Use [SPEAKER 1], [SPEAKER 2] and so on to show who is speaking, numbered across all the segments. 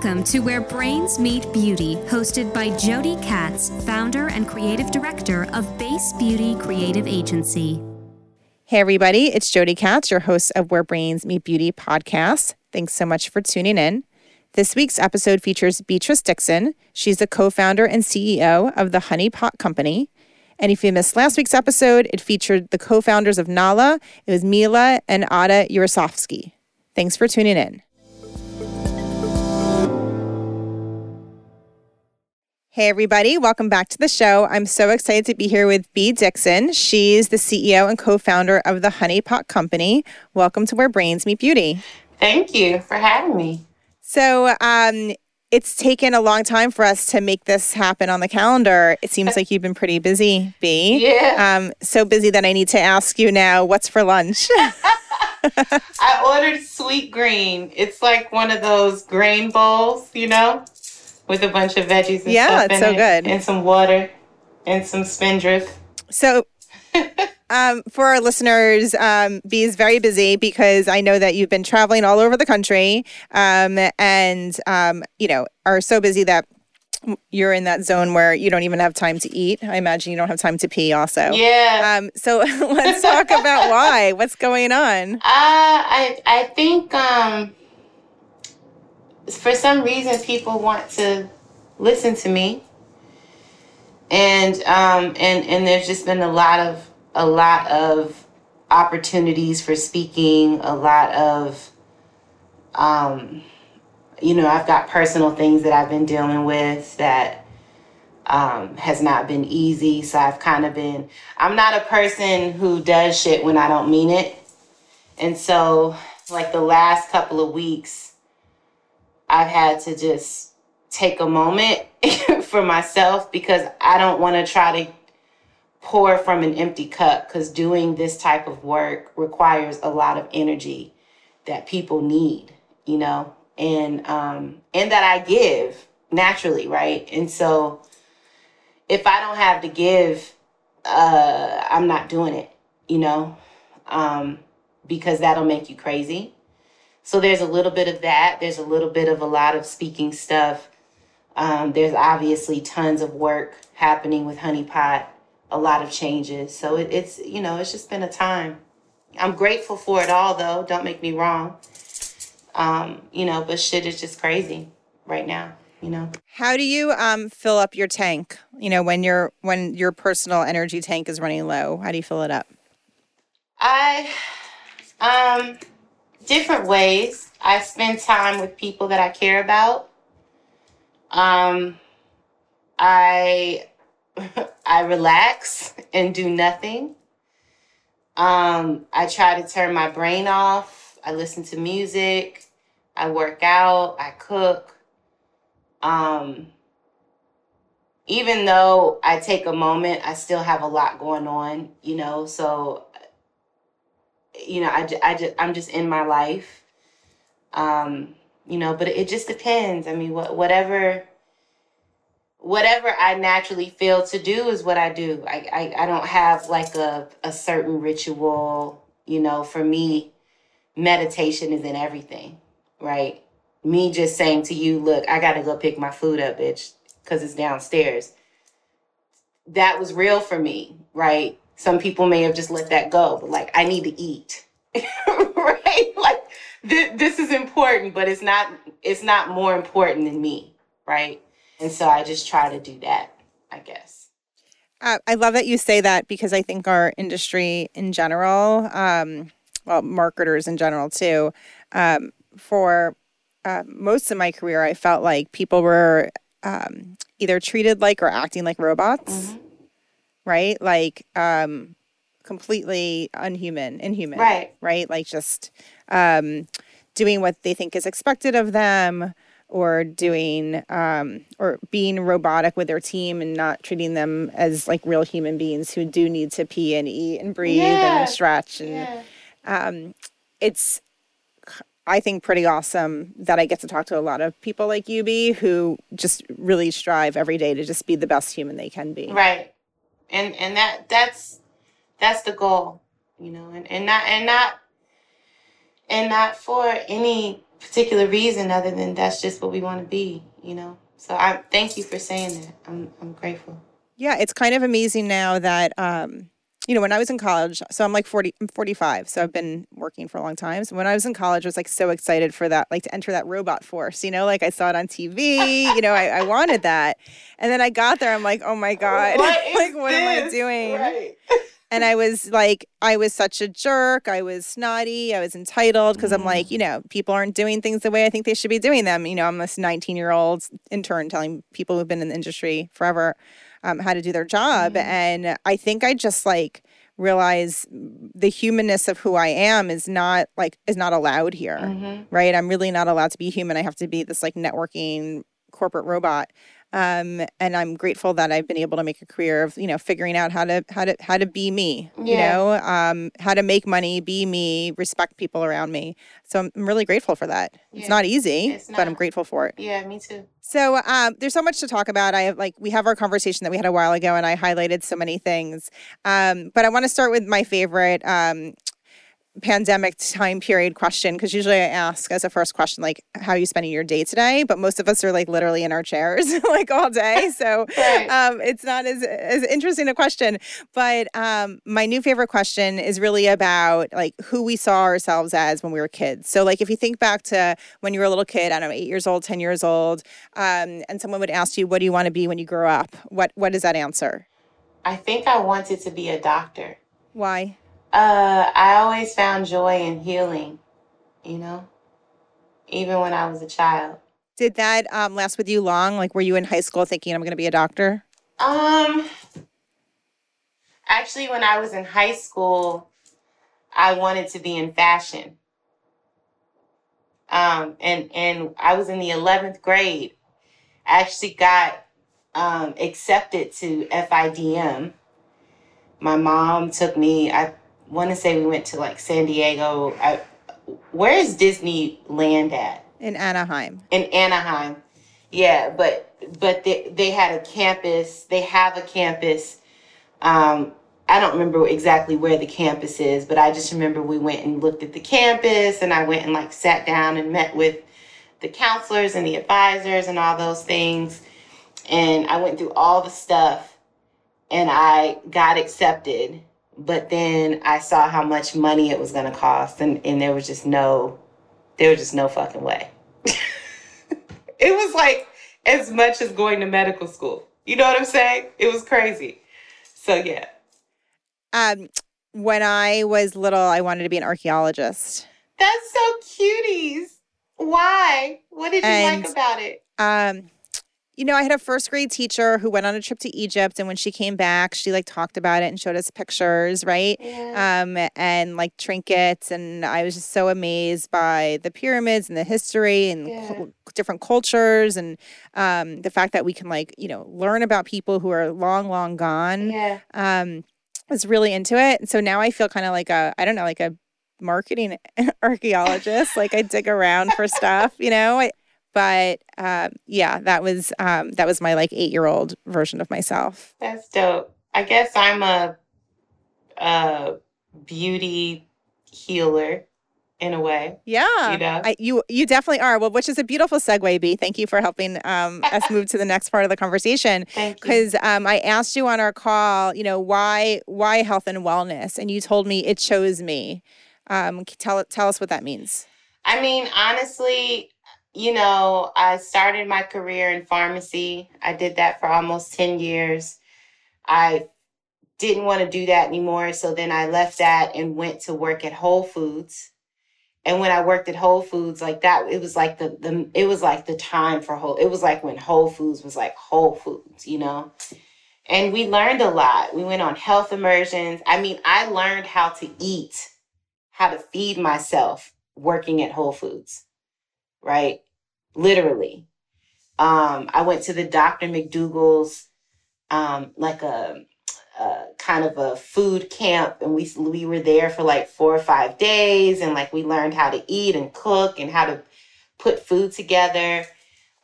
[SPEAKER 1] Welcome to Where Brains Meet Beauty, hosted by Jody Katz, founder and creative director of Base Beauty Creative Agency.
[SPEAKER 2] Hey, everybody, it's Jody Katz, your host of Where Brains Meet Beauty podcast. Thanks so much for tuning in. This week's episode features Beatrice Dixon. She's the co founder and CEO of the Honey Pot Company. And if you missed last week's episode, it featured the co founders of Nala. It was Mila and Ada Yurosovsky. Thanks for tuning in. Hey, everybody, welcome back to the show. I'm so excited to be here with Bea Dixon. She's the CEO and co founder of the Honey Pot Company. Welcome to Where Brains Meet Beauty.
[SPEAKER 3] Thank you for having me.
[SPEAKER 2] So, um, it's taken a long time for us to make this happen on the calendar. It seems like you've been pretty busy,
[SPEAKER 3] Bea. Yeah.
[SPEAKER 2] Um, so busy that I need to ask you now, what's for lunch?
[SPEAKER 3] I ordered Sweetgreen. It's like one of those grain bowls, you know? With a bunch of veggies and
[SPEAKER 2] yeah,
[SPEAKER 3] stuff
[SPEAKER 2] it's so
[SPEAKER 3] it,
[SPEAKER 2] good.
[SPEAKER 3] And some water and some spindrift.
[SPEAKER 2] So um, for our listeners, um, Bea is very busy because I know that you've been traveling all over the country um, and, um, you know, are so busy that you're in that zone where you don't even have time to eat. I imagine you don't have time to pee also.
[SPEAKER 3] Yeah.
[SPEAKER 2] Um, so let's talk about why. What's going on? Uh,
[SPEAKER 3] I, I think um, for some reason people want to listen to me. And um and and there's just been a lot of a lot of opportunities for speaking a lot of um you know i've got personal things that i've been dealing with that um, has not been easy. So i've kind of been i'm not a person who does shit when i don't mean it. And so like the last couple of weeks I've had to just take a moment for myself because I don't want to try to pour from an empty cup because doing this type of work requires a lot of energy that people need, you know, and um, and that I give naturally, right? And so if I don't have to give, uh, I'm not doing it, you know, um, because that'll make you crazy. So there's a little bit of that. There's a little bit of a lot of speaking stuff. Um, there's obviously tons of work happening with Honeypot, a lot of changes. So it, it's, you know, it's just been a time. I'm grateful for it all, though. Don't make me wrong. Um, you know, but shit is just crazy right now. You know.
[SPEAKER 2] How do you um, fill up your tank? You know, when your when your personal energy tank is running low, how do you fill it up?
[SPEAKER 3] I um different ways. I spend time with people that I care about. Um, I I relax and do nothing. Um, I try to turn my brain off. I listen to music. I work out. I cook. Um, even though I take a moment, I still have a lot going on, you know. So you know, I, I just, I'm just in my life. Um, you know, but it just depends. I mean, what, whatever, whatever I naturally feel to do is what I do. I, I, I don't have like a, a certain ritual, you know, for me, meditation is in everything, right? Me just saying to you, look, I got to go pick my food up, bitch, because it's downstairs. That was real for me, right? Some people may have just let that go but like i need to eat. Right? Like th- this is important but it's not it's not more important than me right? And so i just try to do that i guess.
[SPEAKER 2] Uh, i love that you say that because i think our industry in general um, well marketers in general too um, for uh, most of my career i felt like people were um, either treated like or acting like robots. Mm-hmm right? Like um completely unhuman, inhuman.
[SPEAKER 3] Right.
[SPEAKER 2] Right? Like just um doing what they think is expected of them or doing um or being robotic with their team and not treating them as like real human beings who do need to pee and eat and breathe yeah. and stretch and yeah. um it's I think pretty awesome that I get to talk to a lot of people like you, Bea, who just really strive every day to just be the best human they can be.
[SPEAKER 3] Right and and that that's that's the goal you know and, and not and not and not for any particular reason other than that's just what we want to be, you know. So I thank you for saying that. I'm I'm grateful.
[SPEAKER 2] Yeah, it's kind of amazing now that um you know, when I was in college, so I'm like 40, I'm 45, so I've been working for a long time. So when I was in college, I was like so excited for that, like to enter that robot force, you know, like I saw it on TV, you know, I, I wanted that. And then I got there, I'm like, oh my God,
[SPEAKER 3] What
[SPEAKER 2] like, what am I doing?
[SPEAKER 3] Right.
[SPEAKER 2] And I was like, I was such a jerk. I was snotty. I was entitled because I'm like, you know, people aren't doing things the way I think they should be doing them. You know, I'm this 19 year old intern telling people who've been in the industry forever um, how to do their job. And I think I just like realize the humanness of who I am is not like, is not allowed here,
[SPEAKER 3] Mhm.
[SPEAKER 2] right? I'm really not allowed to be human. I have to be this like networking corporate robot um and i'm grateful that i've been able to make a career of you know figuring out how to how to how to be me
[SPEAKER 3] yeah.
[SPEAKER 2] you know um how to make money be me respect people around me so i'm, I'm really grateful for that
[SPEAKER 3] Yeah.
[SPEAKER 2] it's not easy
[SPEAKER 3] It's not.
[SPEAKER 2] but i'm grateful for it
[SPEAKER 3] Yeah, me too.
[SPEAKER 2] so um, there's so much to talk about. I have like we have our conversation that we had a while ago, and I highlighted so many things. Um, but I want to start with my favorite um, pandemic time period question because usually I ask as a first question like, "How are you spending your day today?" But most of us are like literally in our chairs like all day, so
[SPEAKER 3] Right.
[SPEAKER 2] um, it's not as as interesting a question. But um, my new favorite question is really about like who we saw ourselves as when we were kids. So like if you think back to when you were a little kid, I don't know, eight years old, ten years old, um, and someone would ask you, "What do you want to be when you grow up?" What what is that answer?
[SPEAKER 3] I think I wanted to be a doctor.
[SPEAKER 2] Why?
[SPEAKER 3] Uh, I always found joy in healing, you know, even when I was a child.
[SPEAKER 2] Did that um, last with you long? Like, were you in high school thinking I'm going to be a doctor?
[SPEAKER 3] Um, actually, when I was in high school, I wanted to be in fashion. Um, and and I was in the eleventh grade. I actually got um, accepted to FIDM. My mom took me. I want to say we went to like San Diego. I, where is Disneyland at?
[SPEAKER 2] In Anaheim.
[SPEAKER 3] in Anaheim. Yeah, but but they they had a campus. They have a campus. Um, I don't remember exactly where the campus is, but I just remember we went and looked at the campus, and I went and like sat down and met with the counselors and the advisors and all those things. And I went through all the stuff, and I got accepted. But then I saw how much money it was going to cost, and and there was just no, there was just no fucking way. it was like as much as going to medical school. You know what I'm saying? It was crazy. So yeah.
[SPEAKER 2] Um, when I was little, I wanted to be an archaeologist.
[SPEAKER 3] That's so cuties. Why? What did you
[SPEAKER 2] And-
[SPEAKER 3] like about it?
[SPEAKER 2] Um, you know, I had a first grade teacher who went on a trip to Egypt, and when she came back, she like talked about it and showed us pictures, right?
[SPEAKER 3] Yeah.
[SPEAKER 2] um, and like trinkets. And I was just so amazed by the pyramids and the history and
[SPEAKER 3] Yeah.
[SPEAKER 2] cul- different cultures and um, the fact that we can like, you know, learn about people who are long, long gone.
[SPEAKER 3] yeah.
[SPEAKER 2] Um, was really into it. and So now I feel kind of like a, I don't know, like a marketing archaeologist. like I dig around for stuff, you know? I, but um, yeah, that was um, that was my like eight year old version of myself.
[SPEAKER 3] That's dope. I guess I'm a a beauty healer in a way.
[SPEAKER 2] Yeah,
[SPEAKER 3] You know?
[SPEAKER 2] I, you you definitely are. Well, which is a beautiful segue, Bea. Thank you for helping um, us move to the next part of the conversation.
[SPEAKER 3] Thank you.
[SPEAKER 2] Because um, I asked you on our call, you know, why why health and wellness, and you told me it chose me. Um, tell tell us what that means.
[SPEAKER 3] I mean, honestly, you know, I started my career in pharmacy. I did that for almost 10 years. I didn't want to do that anymore. So then I left that and went to work at Whole Foods. And when I worked at Whole Foods, like that, it was like the, the it was like the time for Whole. It was like when Whole Foods was like Whole Foods, you know. And we learned a lot. We went on health immersions. I mean, I learned how to eat, how to feed myself working at Whole Foods, right? Literally. Um, I went to the Dr. McDougall's, um, like a, a kind of a food camp, and we we were there for like four or five days, and like we learned how to eat and cook and how to put food together.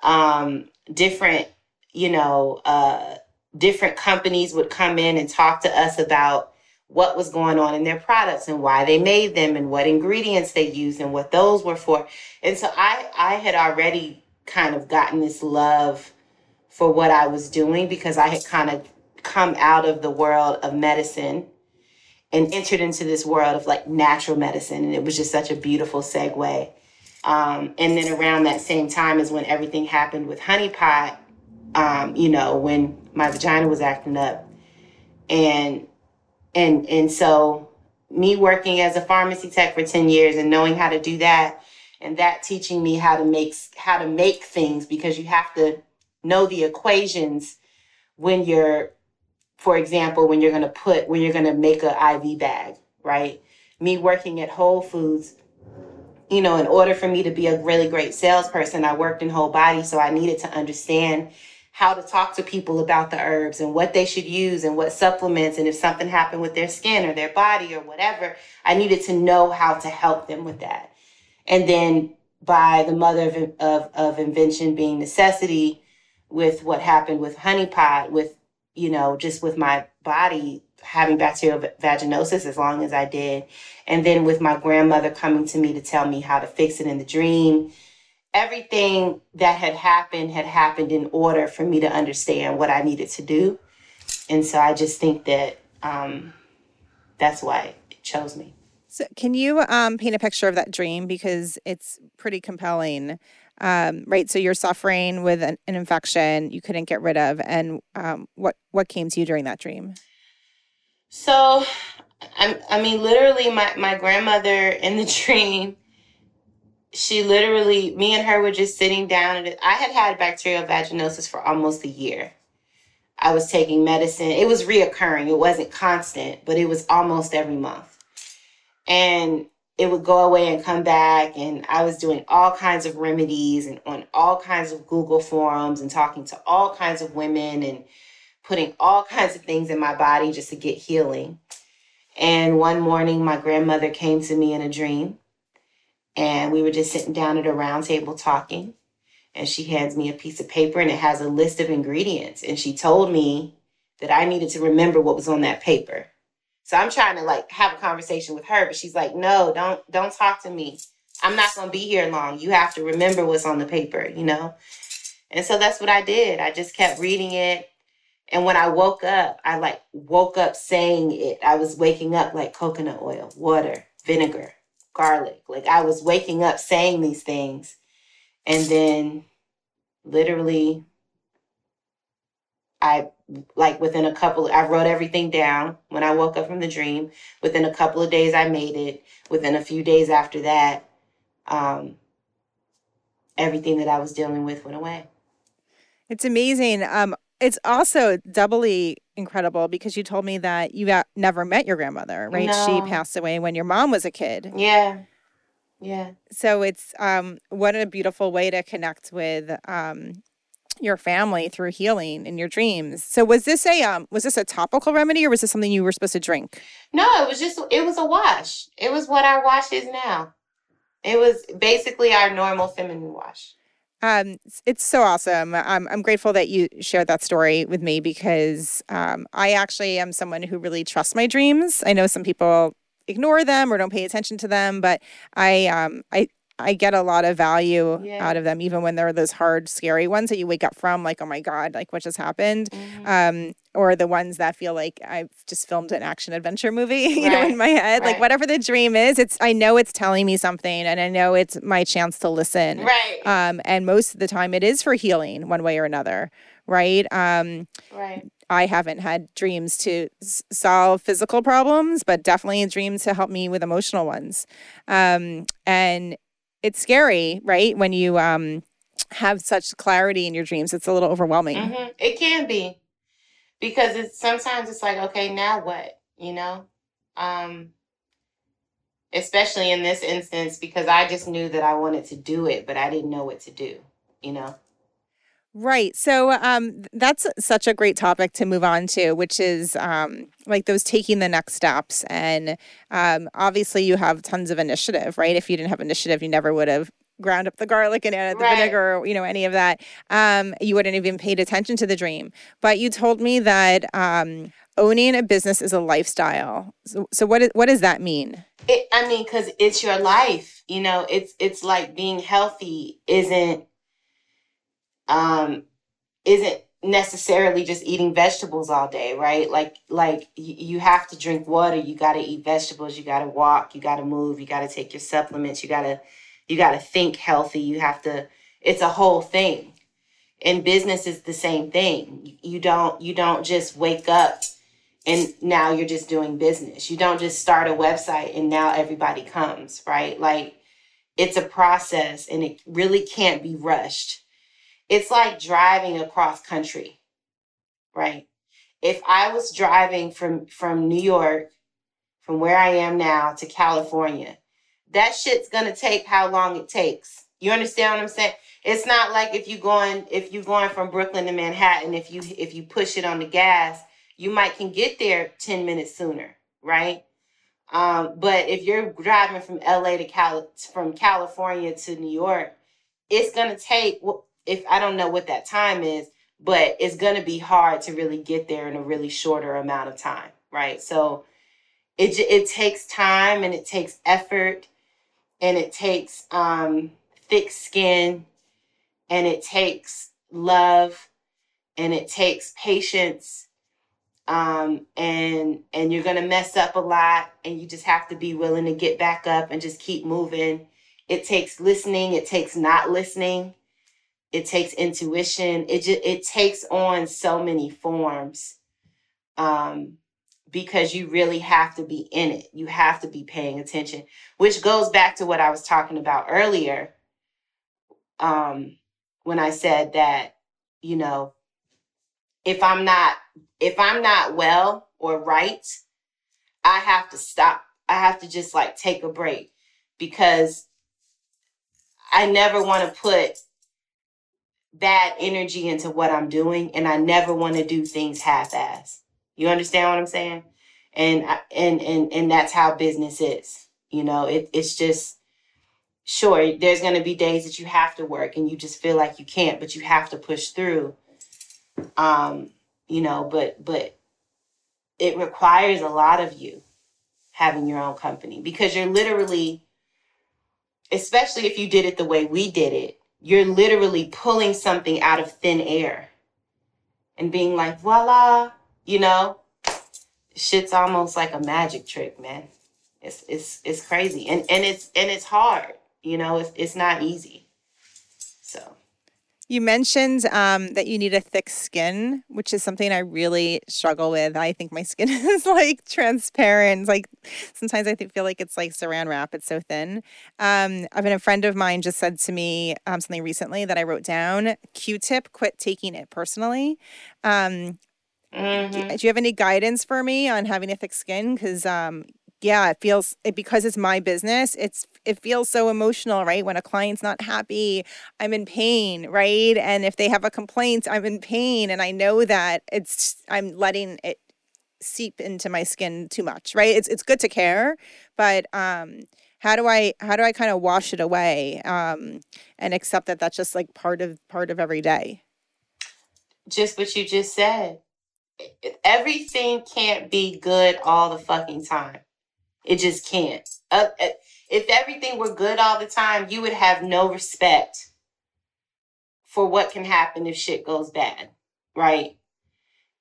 [SPEAKER 3] Um, different, you know, uh, different companies would come in and talk to us about what was going on in their products and why they made them and what ingredients they used and what those were for. And so I I had already kind of gotten this love for what I was doing because I had kind of come out of the world of medicine and entered into this world of like natural medicine and it was just such a beautiful segue. Um, and then around that same time is when everything happened with honeypot um, you know, when my vagina was acting up. And and and so me working as a pharmacy tech for 10 years and knowing how to do that and that teaching me how to make how to make things because you have to know the equations when you're for example when you're going to put when you're going to make an IV bag, right? Me working at Whole Foods you know, in order for me to be a really great salesperson, I worked in whole body, so I needed to understand how to talk to people about the herbs and what they should use and what supplements and if something happened with their skin or their body or whatever. I needed to know how to help them with that. And then by the mother of, of, of invention being necessity with what happened with honeypot with you know just with my body having bacterial vaginosis as long as i did. And then with my grandmother coming to me to tell me how to fix it in the dream everything that had happened had happened in order for me to understand what I needed to do. And so I just think that um, that's why it chose me.
[SPEAKER 2] So, can you um, paint a picture of that dream because it's pretty compelling, um, right? So you're suffering with an, an, infection you couldn't get rid of, and um, what what came to you during that dream?
[SPEAKER 3] So, I, I mean, literally, my my grandmother in the dream she literally, me and her were just sitting down. And I had had bacterial vaginosis for almost a year. I was taking medicine. It was reoccurring. It wasn't constant, but it was almost every month. And it would go away and come back. And I was doing all kinds of remedies and on all kinds of Google forums and talking to all kinds of women and putting all kinds of things in my body just to get healing. And one morning, my grandmother came to me in a dream and we were just sitting down at a round table talking and she hands me a piece of paper and it has a list of ingredients and she told me that I needed to remember what was on that paper. So I'm trying to like have a conversation with her, but she's like, "No, don't don't talk to me. I'm not going to be here long. You have to remember what's on the paper, you know?" And so that's what I did. I just kept reading it. And when I woke up, I like woke up saying it. I was waking up like coconut oil, water, vinegar, garlic. Like I was waking up saying these things. And then literally I like within a couple I wrote everything down when I woke up from the dream. Within a couple of days I made it. Within a few days after that, um everything that I was dealing with went away.
[SPEAKER 2] It's amazing. Um it's also doubly incredible because you told me that you got, never met your grandmother, right? No. She passed away when your mom was a kid.
[SPEAKER 3] Yeah. Yeah.
[SPEAKER 2] So it's um what a beautiful way to connect with um your family through healing in your dreams. So was this a um was this a topical remedy or was this something you were supposed to drink?
[SPEAKER 3] No, it was just it was a wash. It was what our wash is now. It was basically our normal feminine wash.
[SPEAKER 2] Um, it's so awesome. I'm, I'm grateful that you shared that story with me because um, I actually am someone who really trusts my dreams. I know some people ignore them or don't pay attention to them, but I um, I I get a lot of value yeah. out of them, even when they're those hard, scary ones that you wake up from, like, oh my God, like what just happened? Mm-hmm. Um, or the ones that feel like I've just filmed an action adventure movie, you right. know, in my head. Right. Like whatever the dream is, it's I know it's telling me something and I know it's my chance to listen.
[SPEAKER 3] Right.
[SPEAKER 2] Um, and most of the time it is for healing one way or another. Right. Um,
[SPEAKER 3] right.
[SPEAKER 2] I haven't had dreams to s- solve physical problems, but definitely dreams to help me with emotional ones. Um, and it's scary, right? When you um have such clarity in your dreams, it's a little overwhelming.
[SPEAKER 3] Mm-hmm. It can be because it's sometimes it's like, okay, now what? You know, um, especially in this instance because I just knew that I wanted to do it, but I didn't know what to do. You know.
[SPEAKER 2] Right. So um, that's such a great topic to move on to, which is um, like those taking the next steps. And um, obviously, you have tons of initiative, right? If you didn't have initiative, you never would have ground up the garlic and added the right. vinegar, or, you know, any of that. Um, you wouldn't even paid attention to the dream. But you told me that um, owning a business is a lifestyle. So, so what, is, what does that mean?
[SPEAKER 3] It, I mean, because it's your life. You know, it's it's like being healthy isn't um isn't necessarily just eating vegetables all day, right? Like like you, have to drink water, you got to eat vegetables, you got to walk, you got to move, you got to take your supplements, you got to you got to think healthy, you have to it's a whole thing. And business is the same thing. You don't you don't just wake up and now you're just doing business. You don't just start a website and now everybody comes, right? Like it's a process and it really can't be rushed it's like driving across country, right? If I was driving from from New York, from where I am now to California, that shit's gonna take how long it takes. You understand what I'm saying? It's not like if you're going if you're going from Brooklyn to Manhattan, if you if you push it on the gas, you might can get there 10 minutes sooner, right? Um, but if you're driving from LA to Cal from California to New York, it's gonna take if I don't know what that time is, but it's going to be hard to really get there in a really shorter amount of time, right? So it it takes time and it takes effort and it takes um, thick skin and it takes love and it takes patience um, and and you're gonna mess up a lot and you just have to be willing to get back up and just keep moving it takes listening it takes not listening it takes intuition. It just it takes on so many forms um because you really have to be in it. You have to be paying attention which goes back to what i was talking about earlier um when i said that you know if i'm not if i'm not well or right i have to stop. I have to just like take a break because i never want to put bad energy into what I'm doing, and I never want to do things half-ass. You understand what I'm saying? And and and and that's how business is. You know, it, it's just sure there's going to be days that you have to work and you just feel like you can't, but you have to push through. Um, you know, but but it requires a lot of you having your own company because you're literally especially if you did it the way we did it you're literally pulling something out of thin air and being like, voila, you know, shit's almost like a magic trick, man. It's it's it's crazy. And and it's and it's hard, you know, it's it's not easy.
[SPEAKER 2] You mentioned um, that you need a thick skin, which is something I really struggle with. I think my skin is like transparent. Like sometimes I feel like it's like saran wrap. It's so thin. Um, I've been a friend of mine just said to me um, something recently that I wrote down. Q-tip, quit taking it personally. Um, mm-hmm. do, do, you have any guidance for me on having a thick skin? Because um, yeah, it feels it, because it's my business. It's it feels so emotional, right? When a client's not happy, I'm in pain, right? And if they have a complaint, I'm in pain, and I know that it's I'm letting it seep into my skin too much, right? It's it's good to care, but um, how do I how do I kind of wash it away um, and accept that that's just like part of part of every day?
[SPEAKER 3] Just what you just said. Everything can't be good all the fucking time. It just can't. Uh, if everything were good all the time, you would have no respect for what can happen if shit goes bad, right?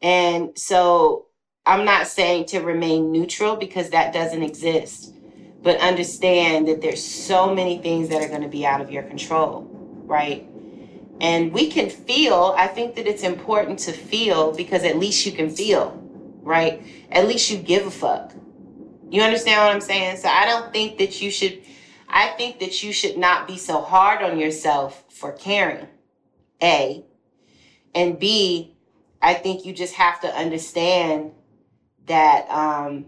[SPEAKER 3] And so I'm not saying to remain neutral because that doesn't exist, but understand that there's so many things that are going to be out of your control, right? And we can feel, I think that it's important to feel because at least you can feel, right? At least you give a fuck you understand what I'm saying? So I don't think that you should, I think that you should not be so hard on yourself for caring. A. And B, I think you just have to understand that um,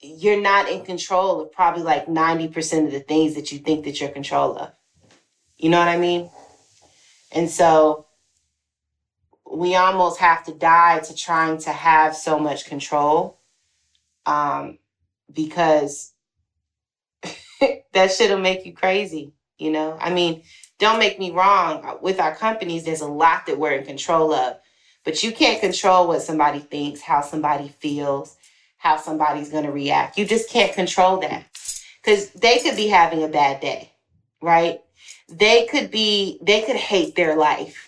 [SPEAKER 3] you're not in control of probably like 90% of the things that you think that you're in control of. You know what I mean? And so we almost have to die to trying to have so much control um, because that shit'll make you crazy you know i mean don't make me wrong with our companies there's a lot that we're in control of But you can't control what somebody thinks, how somebody feels, how somebody's going to react. You just can't control that. Cuz they could be having a bad day, right? They could be they could hate their life.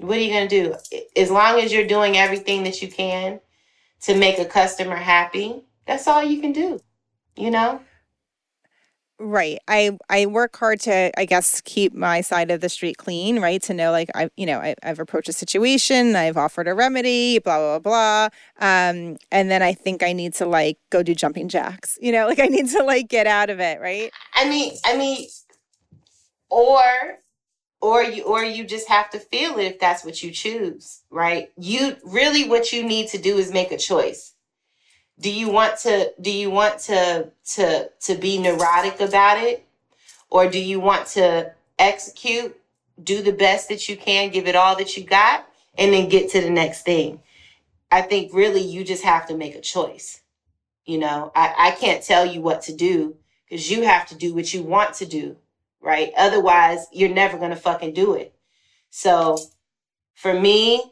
[SPEAKER 3] What are you going to do? As long as you're doing everything that you can to make a customer happy, that's all you can do. You know?
[SPEAKER 2] Right. I I work hard to I guess keep my side of the street clean, right? To know like I you know I, I've approached a situation, I've offered a remedy, blah blah blah. Um, and then I think I need to like go do jumping jacks. You know, like I need to like get out of it, right?
[SPEAKER 3] I mean, I mean, or or you or you just have to feel it if that's what you choose, right? You really what you need to do is make a choice. Do you want to do you want to to to be neurotic about it? Or do you want to execute do the best that you can give it all that you got and then get to the next thing? I think really you just have to make a choice you know? I, I can't tell you what to do because you have to do what you want to do right otherwise you're never going to fucking do it so for me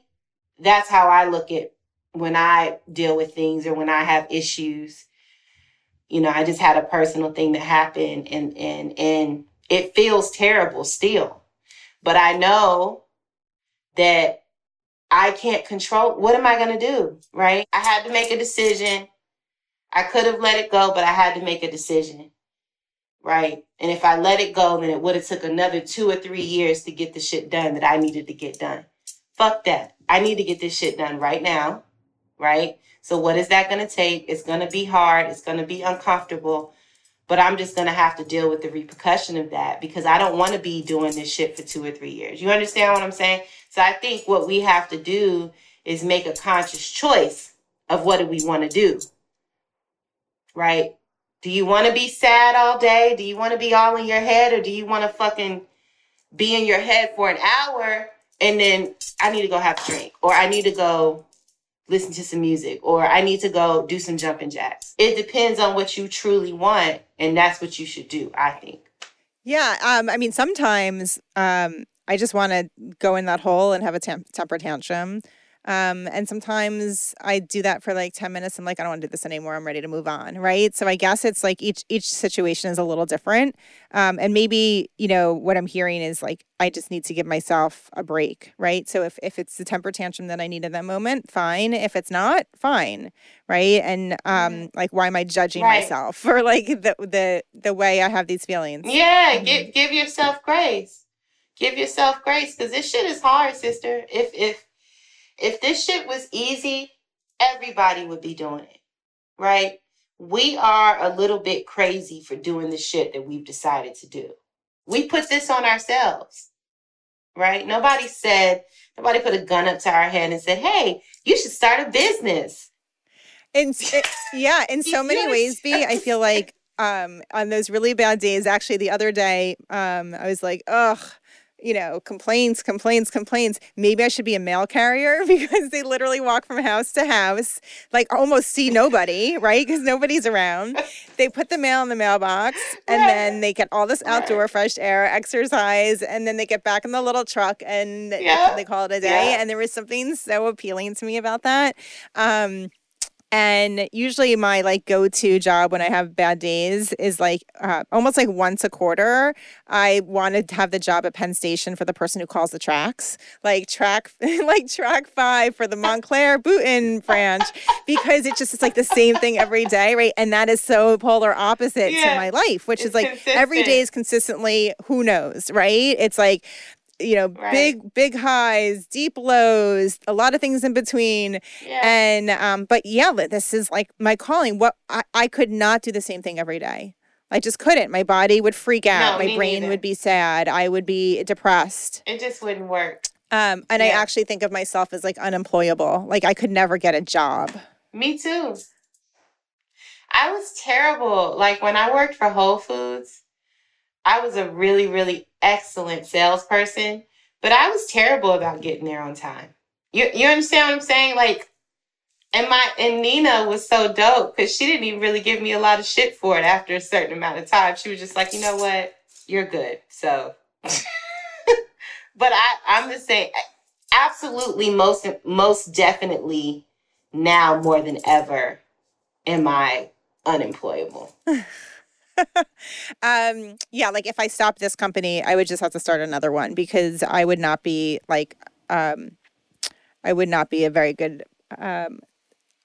[SPEAKER 3] that's how i look at when I deal with things or when I have issues. You know, I just had a personal thing that happened and and and it feels terrible still. But I know that I can't control what am I going to do, right? I had to make a decision. I could have let it go, but I had to make a decision. Right? And if I let it go, then it would have took another 2 or 3 years to get the shit done that I needed to get done. Fuck that. I need to get this shit done right now right? So, what is that going to take? It's going to be hard, it's going to be uncomfortable, but I'm just going to have to deal with the repercussion of that because I don't want to be doing this shit for two or three years. You understand what I'm saying? So, I think what we have to do is make a conscious choice of what do we want to do, right? Do you want to be sad all day? Do you want to be all in your head or do you want to fucking be in your head for an hour and then I need to go have a drink or I need to go listen to some music or I need to go do some jumping jacks. It depends on what you truly want and that's what you should do, I think.
[SPEAKER 2] Yeah, um I mean sometimes um I just want to go in that hole and have a temp- temper tantrum. Um, and sometimes I do that for like 10 minutes. I'm like, I don't want to do this anymore. I'm ready to move on. Right. So I guess it's like each each situation is a little different. Um, and maybe, you know, what I'm hearing is like I just need to give myself a break. Right. So if, if it's the temper tantrum that I need in that moment, fine. If it's not, fine. Right. And um, mm-hmm. like why am I judging right. myself for like the the the way I have these feelings?
[SPEAKER 3] Yeah, mm-hmm. give give yourself grace. Give yourself grace because this shit is hard, sister. If if if this shit was easy, everybody would be doing it, right? We are a little bit crazy for doing the shit that we've decided to do. We put this on ourselves, right? Nobody said, nobody put a gun up to our head and said, hey, you should start a business.
[SPEAKER 2] And yeah, in so many ways, Bea, I feel like um, on those really bad days, actually, the other day, um, I was like, ugh, you know, complaints, complaints, complaints. Maybe I should be a mail carrier because they literally walk from house to house, like almost see nobody, right? Because nobody's around. They put the mail in the mailbox and then they get all this outdoor fresh air, exercise, and then they get back in the little truck and yeah. they call it a day. Yeah. And there was something so appealing to me about that. Um, and usually my like go-to job when I have bad days is like uh, almost like once a quarter. I wanted to have the job at Penn Station for the person who calls the tracks, like track like track five for the Montclair Boonton branch, because it's just it's like the same thing every day, right? And that is so polar opposite yeah. to my life, which it's is like consistent. every day is consistently who knows, right? It's like you know right. big big highs deep lows a lot of things in between yeah. and um but yeah this is like my calling what I, I could not do the same thing every day I just couldn't. My body would freak out. No, my brain neither. would be sad. I would be depressed.
[SPEAKER 3] It just wouldn't work.
[SPEAKER 2] Um, and yeah. I actually think of myself as like unemployable. Like I could never get a job.
[SPEAKER 3] Me too. I was terrible. Like when I worked for Whole Foods, I was a really, really excellent salesperson, but I was terrible about getting there on time. You you understand what I'm saying? Like, and my and Nina was so dope because she didn't even really give me a lot of shit for it after a certain amount of time. She was just like, you know what, you're good. So, but I I'm just saying, absolutely most most definitely now more than ever am I unemployable.
[SPEAKER 2] um yeah like if i stopped this company i would just have to start another one because i would not be like um i would not be a very good um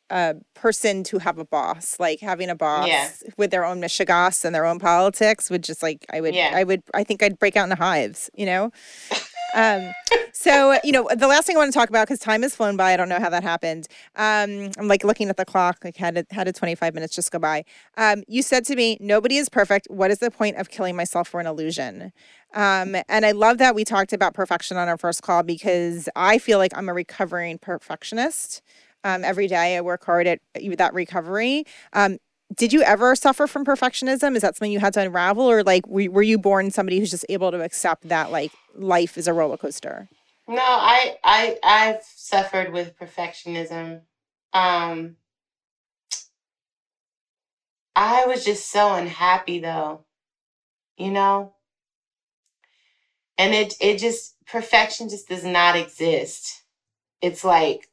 [SPEAKER 2] uh, person to have a boss like having a boss
[SPEAKER 3] Yeah.
[SPEAKER 2] with their own mishigas and their own politics would just like i would
[SPEAKER 3] Yeah.
[SPEAKER 2] i would i think i'd break out into hives you know um so you know the last thing i want to talk about because time has flown by i don't know how that happened. Um i'm like looking at the clock like how did how did 25 minutes just go by. Um you said to me nobody is perfect. What is the point of killing myself for an illusion? Um and i love that we talked about perfection on our first call because i feel like i'm a recovering perfectionist. Um, every day i work hard at that recovery. Um did you ever suffer from perfectionism? Is that something you had to unravel, or like were, were you born somebody who's just able to accept that like life is a roller coaster?
[SPEAKER 3] No, I I I've suffered with perfectionism. Um I was just so unhappy though. You know? And it it just perfection just does not exist. It's like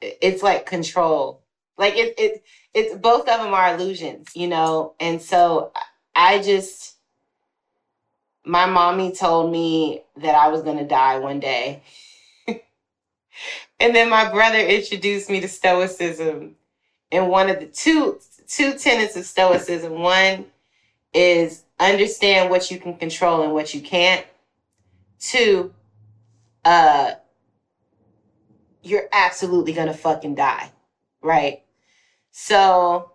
[SPEAKER 3] it's like control. Like it it it's both of them are illusions, you know? And so I just my mommy told me that I was going to die one day. and then my brother introduced me to stoicism. And one of the two two tenets of stoicism, one is understand what you can control and what you can't. Two, uh you're absolutely going to fucking die, right? So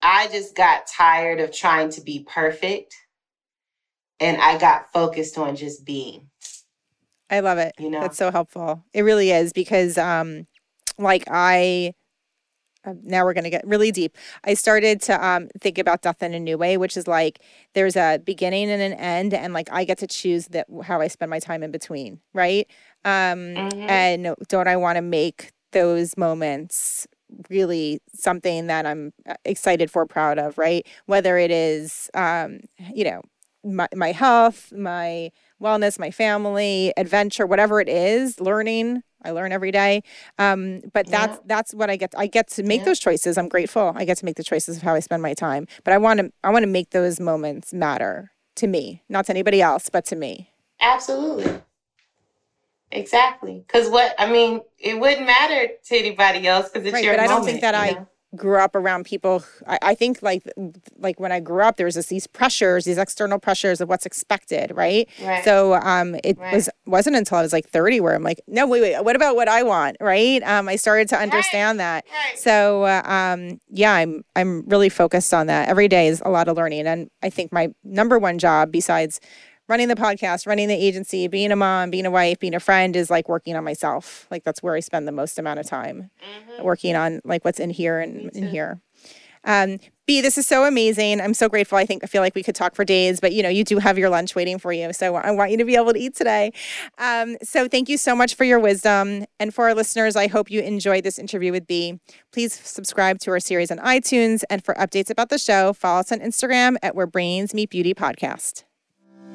[SPEAKER 3] I just got tired of trying to be perfect and I got focused on just being,
[SPEAKER 2] I love it.
[SPEAKER 3] you know.
[SPEAKER 2] That's so helpful. It really is because, um, like I, uh, now we're gonna get really deep. I started to um think about death in a new way, which is like there's a beginning and an end, and like I get to choose that how I spend my time in between, right? Um,
[SPEAKER 3] Mhm.
[SPEAKER 2] and don't I want to make those moments really something that I'm uh, excited for, proud of, right? Whether it is, um, you know, my, my health, my wellness, my family, adventure, whatever it is, learning. I learn every day. Um, but that's
[SPEAKER 3] Yeah.
[SPEAKER 2] that's what I get. I get to make
[SPEAKER 3] Yeah.
[SPEAKER 2] those choices. I'm grateful. I get to make the choices of how I spend my time. But I want to I want to make those moments matter to me, not to anybody else, but to me.
[SPEAKER 3] Absolutely. Exactly. Because what, I mean, it wouldn't matter to anybody else because it's
[SPEAKER 2] Right,
[SPEAKER 3] your
[SPEAKER 2] but I don't think that I
[SPEAKER 3] know?
[SPEAKER 2] grew up around people. I, I think like like when I grew up, there was these pressures, these external pressures of what's expected, right?
[SPEAKER 3] Right.
[SPEAKER 2] So um, it
[SPEAKER 3] Right.
[SPEAKER 2] was wasn't until I was like 30 where I'm like, no, wait, wait, what about what I want, right? Um, I started to understand that.
[SPEAKER 3] Right.
[SPEAKER 2] So uh, um, yeah, I'm I'm really focused on that. Every day is a lot of learning, and I think my number one job besides running the podcast, running the agency, being a mom, being a wife, being a friend is like working on myself. Like that's where I spend the most amount of time
[SPEAKER 3] Mhm.
[SPEAKER 2] working on like what's in here and in here. Um, Bea, this is so amazing. I'm so grateful. I think I feel like we could talk for days, but you know, you do have your lunch waiting for you. So I want you to be able to eat today. Um, so thank you so much for your wisdom. And for our listeners, I hope you enjoyed this interview with Bea. Please subscribe to our series on iTunes. And for updates about the show, follow us on Instagram at Where Brains Meet Beauty Podcast.